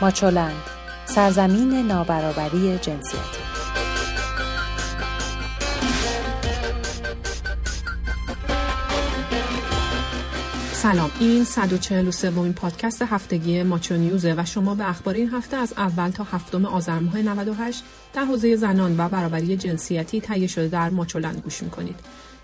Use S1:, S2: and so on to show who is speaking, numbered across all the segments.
S1: ماچولند سرزمین نابرابری جنسیتی.
S2: سلام این 143 ومین پادکست هفتگی ماچو نیوزه و شما به اخبار این هفته از اول تا هفتم آذر ماه 98 در حوزه زنان و برابری جنسیتی تهیه شده در ماچولند گوش می‌کنید.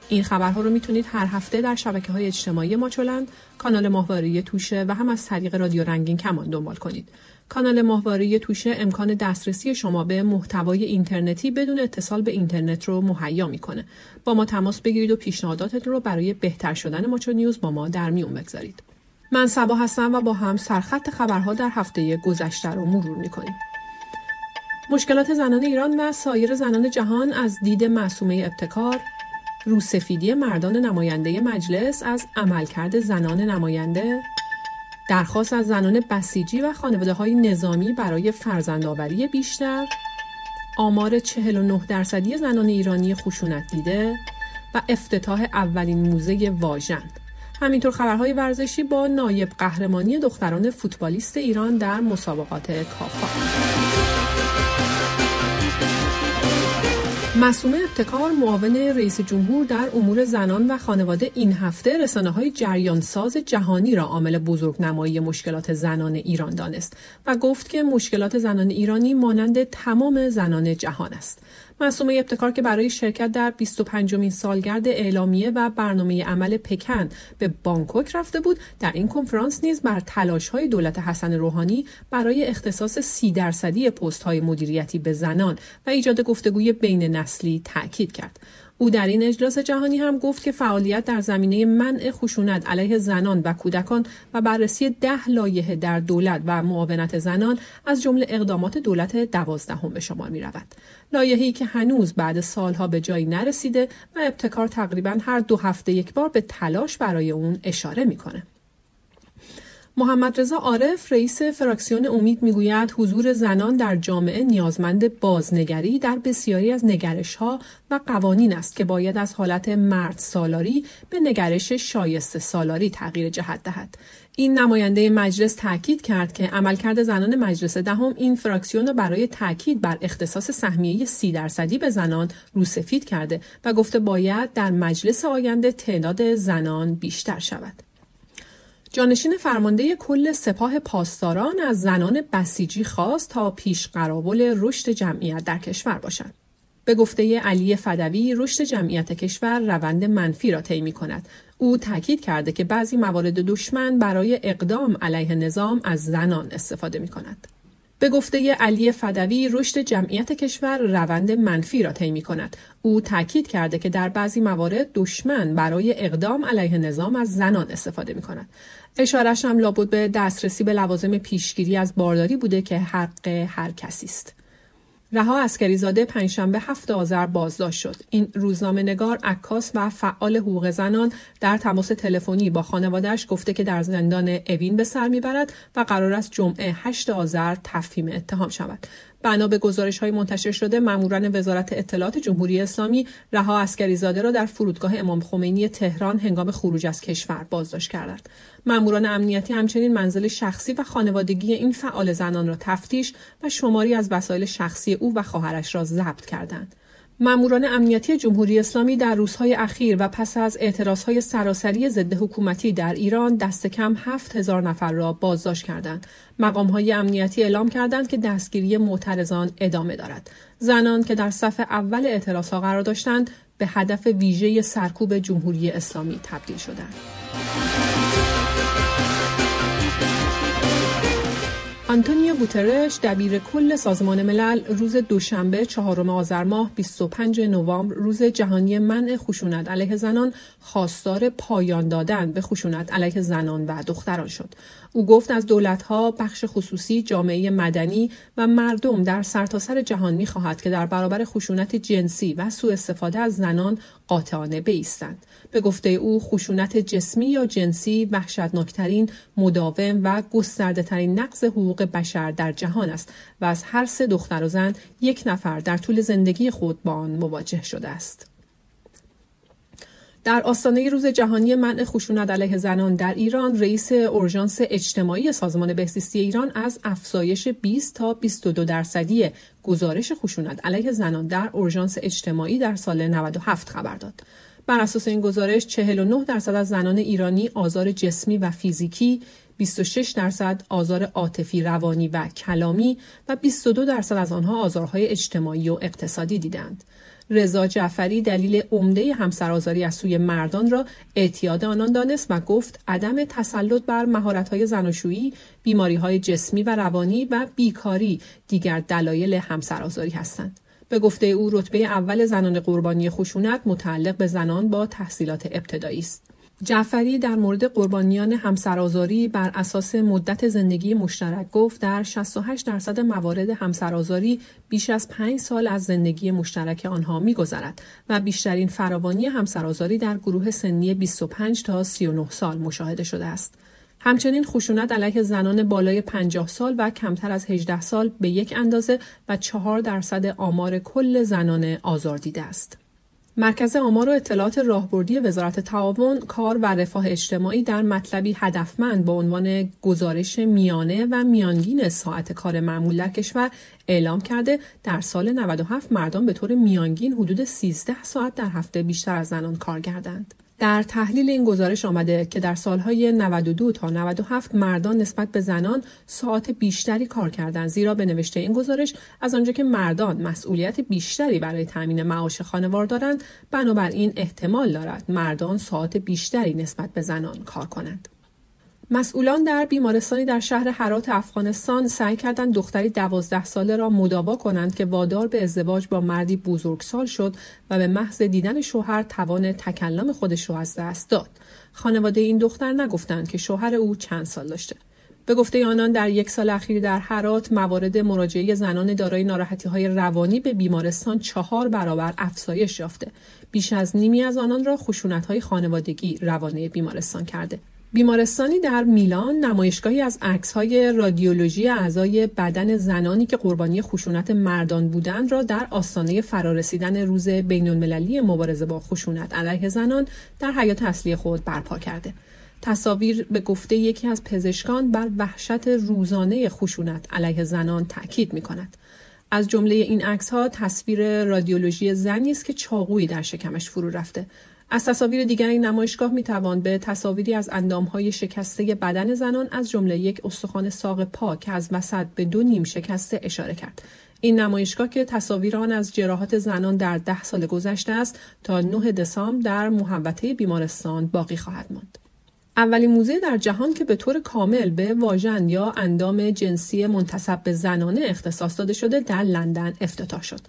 S2: این خبرها رو می‌تونید هر هفته در شبکه های اجتماعی ماچولند کانال ماهواره توشه و هم از طریق رادیو رنگین کمان دنبال کنید کانال ماهواره توشه امکان دسترسی شما به محتوای اینترنتی بدون اتصال به اینترنت رو مهیا می‌کنه. با ما تماس بگیرید و پیشنهاداتتون رو برای بهتر شدن ماچو نیوز با ما در میون بگذارید. من سبا هستم و با هم سرخط خبرها در هفته گذشته رو مرور می‌کنیم. مشکلات زنان ایران و سایر زنان جهان از دید معصومه ابتکار روسفیدی مردان نماینده مجلس از عملکرد زنان نماینده درخواست از زنان بسیجی و خانواده های نظامی برای فرزندآوری بیشتر آمار 49 درصدی زنان ایرانی خشونت دیده و افتتاح اولین موزه واژند همینطور خبرهای ورزشی با نایب قهرمانی دختران فوتبالیست ایران در مسابقات کافا. مسومه ابتکار معاون رئیس جمهور در امور زنان و خانواده این هفته رسانه های جریان ساز جهانی را عامل بزرگنمایی مشکلات زنان ایران دانست و گفت که مشکلات زنان ایرانی مانند تمام زنان جهان است. معصومه ابتکار که برای شرکت در 25 مین سالگرد اعلامیه و برنامه عمل پکن به بانکوک رفته بود در این کنفرانس نیز بر تلاش های دولت حسن روحانی برای اختصاص سی درصدی پست های مدیریتی به زنان و ایجاد گفتگوی بین نسلی تاکید کرد. او در این اجلاس جهانی هم گفت که فعالیت در زمینه منع خشونت علیه زنان و کودکان و بررسی ده لایحه در دولت و معاونت زنان از جمله اقدامات دولت دوازدهم به شمار می رود. لایحه‌ای که هنوز بعد سالها به جایی نرسیده و ابتکار تقریبا هر دو هفته یک بار به تلاش برای اون اشاره می‌کنه. محمد رضا عارف رئیس فراکسیون امید می‌گوید حضور زنان در جامعه نیازمند بازنگری در بسیاری از نگرش ها و قوانین است که باید از حالت مرد سالاری به نگرش شایسته سالاری تغییر جهت دهد این نماینده مجلس تاکید کرد که عملکرد زنان مجلس دهم این فراکسیون را برای تاکید بر اختصاص سهمیه سی درصدی به زنان روسفید کرده و گفته باید در مجلس آینده تعداد زنان بیشتر شود. جانشین فرمانده کل سپاه پاسداران از زنان بسیجی خواست تا پیش قرابل رشد جمعیت در کشور باشند. به گفته علی فدوی رشد جمعیت کشور روند منفی را طی کند او تاکید کرده که بعضی موارد دشمن برای اقدام علیه نظام از زنان استفاده می کند. به گفته علی فدوی رشد جمعیت کشور روند منفی را طی کند او تاکید کرده که در بعضی موارد دشمن برای اقدام علیه نظام از زنان استفاده می کند اشارش هم لابد به دسترسی به لوازم پیشگیری از بارداری بوده که حق هر کسی است. رها اسکری زاده پنجشنبه هفت آذر بازداشت شد. این روزنامه نگار، عکاس و فعال حقوق زنان در تماس تلفنی با خانوادهش گفته که در زندان اوین به سر می‌برد و قرار است جمعه 8 آذر تفهیم اتهام شود. بنا به گزارش های منتشر شده ماموران وزارت اطلاعات جمهوری اسلامی رها اسکری زاده را در فرودگاه امام خمینی تهران هنگام خروج از کشور بازداشت کردند. ماموران امنیتی همچنین منزل شخصی و خانوادگی این فعال زنان را تفتیش و شماری از وسایل شخصی او و خواهرش را ضبط کردند. ماموران امنیتی جمهوری اسلامی در روزهای اخیر و پس از اعتراضهای سراسری ضد حکومتی در ایران دست کم هفت هزار نفر را بازداشت کردند. مقامهای امنیتی اعلام کردند که دستگیری معترضان ادامه دارد. زنان که در صف اول اعتراضها قرار داشتند به هدف ویژه سرکوب جمهوری اسلامی تبدیل شدند. آنتونیو گوترش دبیر کل سازمان ملل روز دوشنبه چهارم آذر ماه 25 نوامبر روز جهانی منع خشونت علیه زنان خواستار پایان دادن به خشونت علیه زنان و دختران شد. او گفت از دولتها، بخش خصوصی، جامعه مدنی و مردم در سرتاسر سر جهان می‌خواهد که در برابر خشونت جنسی و سوء استفاده از زنان قاطعانه بایستند. به گفته او خشونت جسمی یا جنسی وحشتناکترین مداوم و گسترده ترین نقض حقوق بشر در جهان است و از هر سه دختر و زن یک نفر در طول زندگی خود با آن مواجه شده است. در آستانه روز جهانی منع خشونت علیه زنان در ایران رئیس اورژانس اجتماعی سازمان بهزیستی ایران از افزایش 20 تا 22 درصدی گزارش خشونت علیه زنان در اورژانس اجتماعی در سال 97 خبر داد. بر اساس این گزارش 49 درصد از زنان ایرانی آزار جسمی و فیزیکی 26 درصد آزار عاطفی روانی و کلامی و 22 درصد از آنها آزارهای اجتماعی و اقتصادی دیدند. رضا جعفری دلیل عمده همسرآزاری از سوی مردان را اعتیاد آنان دانست و گفت عدم تسلط بر مهارت‌های زناشویی، بیماری‌های جسمی و روانی و بیکاری دیگر دلایل همسرآزاری هستند. به گفته او رتبه اول زنان قربانی خشونت متعلق به زنان با تحصیلات ابتدایی است. جعفری در مورد قربانیان همسرآزاری بر اساس مدت زندگی مشترک گفت در 68 درصد موارد همسرآزاری بیش از 5 سال از زندگی مشترک آنها میگذرد و بیشترین فراوانی همسرآزاری در گروه سنی 25 تا 39 سال مشاهده شده است. همچنین خشونت علیه زنان بالای 50 سال و کمتر از 18 سال به یک اندازه و 4 درصد آمار کل زنان آزار دیده است. مرکز آمار و اطلاعات راهبردی وزارت تعاون کار و رفاه اجتماعی در مطلبی هدفمند با عنوان گزارش میانه و میانگین ساعت کار معمول در کشور اعلام کرده در سال 97 مردان به طور میانگین حدود 13 ساعت در هفته بیشتر از زنان کار کردند. در تحلیل این گزارش آمده که در سالهای 92 تا 97 مردان نسبت به زنان ساعت بیشتری کار کردند زیرا به نوشته این گزارش از آنجا که مردان مسئولیت بیشتری برای تامین معاش خانوار دارند بنابراین احتمال دارد مردان ساعت بیشتری نسبت به زنان کار کنند. مسئولان در بیمارستانی در شهر حرات افغانستان سعی کردند دختری دوازده ساله را مداوا کنند که وادار به ازدواج با مردی بزرگسال شد و به محض دیدن شوهر توان تکلم خودش را از دست داد. خانواده این دختر نگفتند که شوهر او چند سال داشته. به گفته آنان در یک سال اخیر در حرات موارد مراجعه زنان دارای ناراحتی های روانی به بیمارستان چهار برابر افزایش یافته. بیش از نیمی از آنان را خشونت های خانوادگی روانه بیمارستان کرده. بیمارستانی در میلان نمایشگاهی از های رادیولوژی اعضای بدن زنانی که قربانی خشونت مردان بودند را در آستانه فرارسیدن روز بین المللی مبارزه با خشونت علیه زنان در حیات اصلی خود برپا کرده. تصاویر به گفته یکی از پزشکان بر وحشت روزانه خشونت علیه زنان تاکید می کند. از جمله این عکس ها تصویر رادیولوژی زنی است که چاقویی در شکمش فرو رفته از تصاویر دیگر این نمایشگاه می توان به تصاویری از اندامهای شکسته بدن زنان از جمله یک استخوان ساق پا که از وسط به دو نیم شکسته اشاره کرد. این نمایشگاه که تصاویر آن از جراحات زنان در ده سال گذشته است تا 9 دسامبر در محوطه بیمارستان باقی خواهد ماند. اولین موزه در جهان که به طور کامل به واژن یا اندام جنسی منتسب به زنانه اختصاص داده شده در لندن افتتاح شد.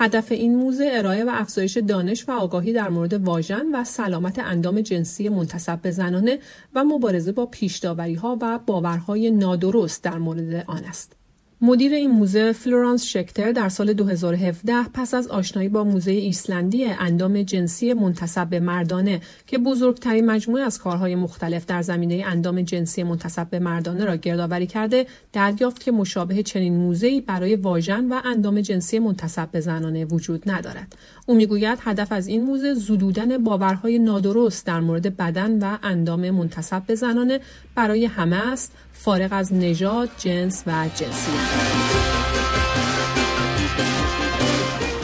S2: هدف این موزه ارائه و افزایش دانش و آگاهی در مورد واژن و سلامت اندام جنسی منتسب به زنانه و مبارزه با پیشداوری ها و باورهای نادرست در مورد آن است. مدیر این موزه فلورانس شکتر در سال 2017 پس از آشنایی با موزه ایسلندی اندام جنسی منتسب به مردانه که بزرگترین مجموعه از کارهای مختلف در زمینه اندام جنسی منتصب به مردانه را گردآوری کرده دریافت که مشابه چنین موزه‌ای برای واژن و اندام جنسی منتصب به زنانه وجود ندارد. او می‌گوید هدف از این موزه زدودن باورهای نادرست در مورد بدن و اندام منتصب به زنانه برای همه است فارغ از نژاد، جنس و جنسیت.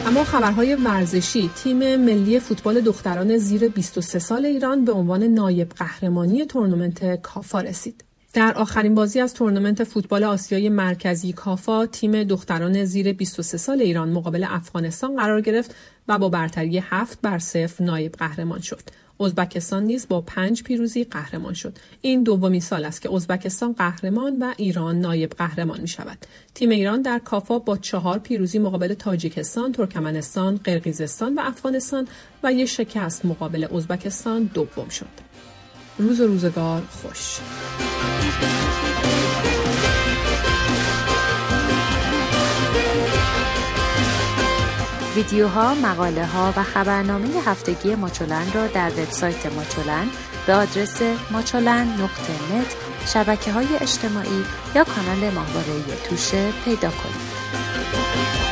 S2: اما خبرهای ورزشی تیم ملی فوتبال دختران زیر 23 سال ایران به عنوان نایب قهرمانی تورنمنت کافا رسید. در آخرین بازی از تورنمنت فوتبال آسیای مرکزی کافا تیم دختران زیر 23 سال ایران مقابل افغانستان قرار گرفت و با برتری هفت بر صفر نایب قهرمان شد. ازبکستان نیز با پنج پیروزی قهرمان شد. این دومین سال است که ازبکستان قهرمان و ایران نایب قهرمان می شود تیم ایران در کافا با چهار پیروزی مقابل تاجیکستان ترکمنستان قرقیزستان و افغانستان و یک شکست مقابل ازبکستان دوم شد. روز روزگار خوش.
S1: ویدیوها، مقاله ها و خبرنامه هفتگی ماچولن را در وبسایت ماچولن به آدرس ماچولن نقطه شبکه های اجتماعی یا کانال ماهواره توشه پیدا کنید.